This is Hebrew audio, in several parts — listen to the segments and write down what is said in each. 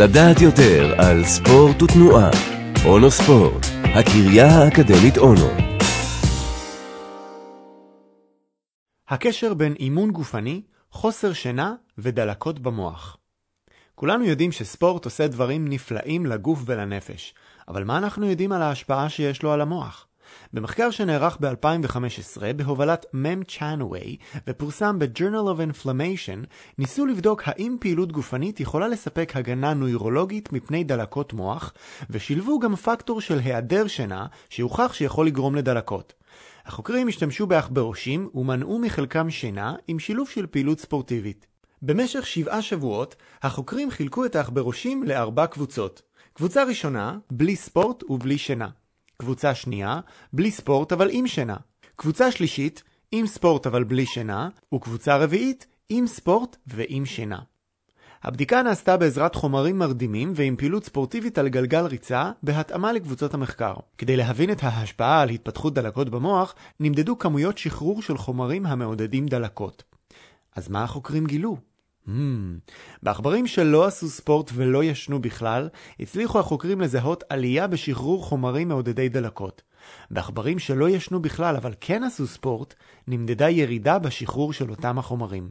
לדעת יותר על ספורט ותנועה. אונו ספורט, הקריה האקדמית אונו. הקשר בין אימון גופני, חוסר שינה ודלקות במוח. כולנו יודעים שספורט עושה דברים נפלאים לגוף ולנפש, אבל מה אנחנו יודעים על ההשפעה שיש לו על המוח? במחקר שנערך ב-2015 בהובלת מם צ'אנווי ופורסם ב-Journal of Inflammation, ניסו לבדוק האם פעילות גופנית יכולה לספק הגנה נוירולוגית מפני דלקות מוח, ושילבו גם פקטור של היעדר שינה שהוכח שיכול לגרום לדלקות. החוקרים השתמשו בעכברושים ומנעו מחלקם שינה עם שילוב של פעילות ספורטיבית. במשך שבעה שבועות, החוקרים חילקו את העכברושים לארבע קבוצות. קבוצה ראשונה, בלי ספורט ובלי שינה. קבוצה שנייה, בלי ספורט אבל עם שינה. קבוצה שלישית, עם ספורט אבל בלי שינה, וקבוצה רביעית, עם ספורט ועם שינה. הבדיקה נעשתה בעזרת חומרים מרדימים ועם פעילות ספורטיבית על גלגל ריצה, בהתאמה לקבוצות המחקר. כדי להבין את ההשפעה על התפתחות דלקות במוח, נמדדו כמויות שחרור של חומרים המעודדים דלקות. אז מה החוקרים גילו? Hmm. בעכברים שלא עשו ספורט ולא ישנו בכלל, הצליחו החוקרים לזהות עלייה בשחרור חומרים מעודדי דלקות. בעכברים שלא ישנו בכלל אבל כן עשו ספורט, נמדדה ירידה בשחרור של אותם החומרים.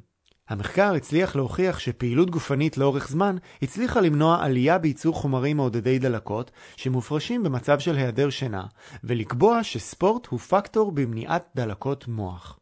המחקר הצליח להוכיח שפעילות גופנית לאורך זמן הצליחה למנוע עלייה בייצור חומרים מעודדי דלקות שמופרשים במצב של היעדר שינה, ולקבוע שספורט הוא פקטור במניעת דלקות מוח.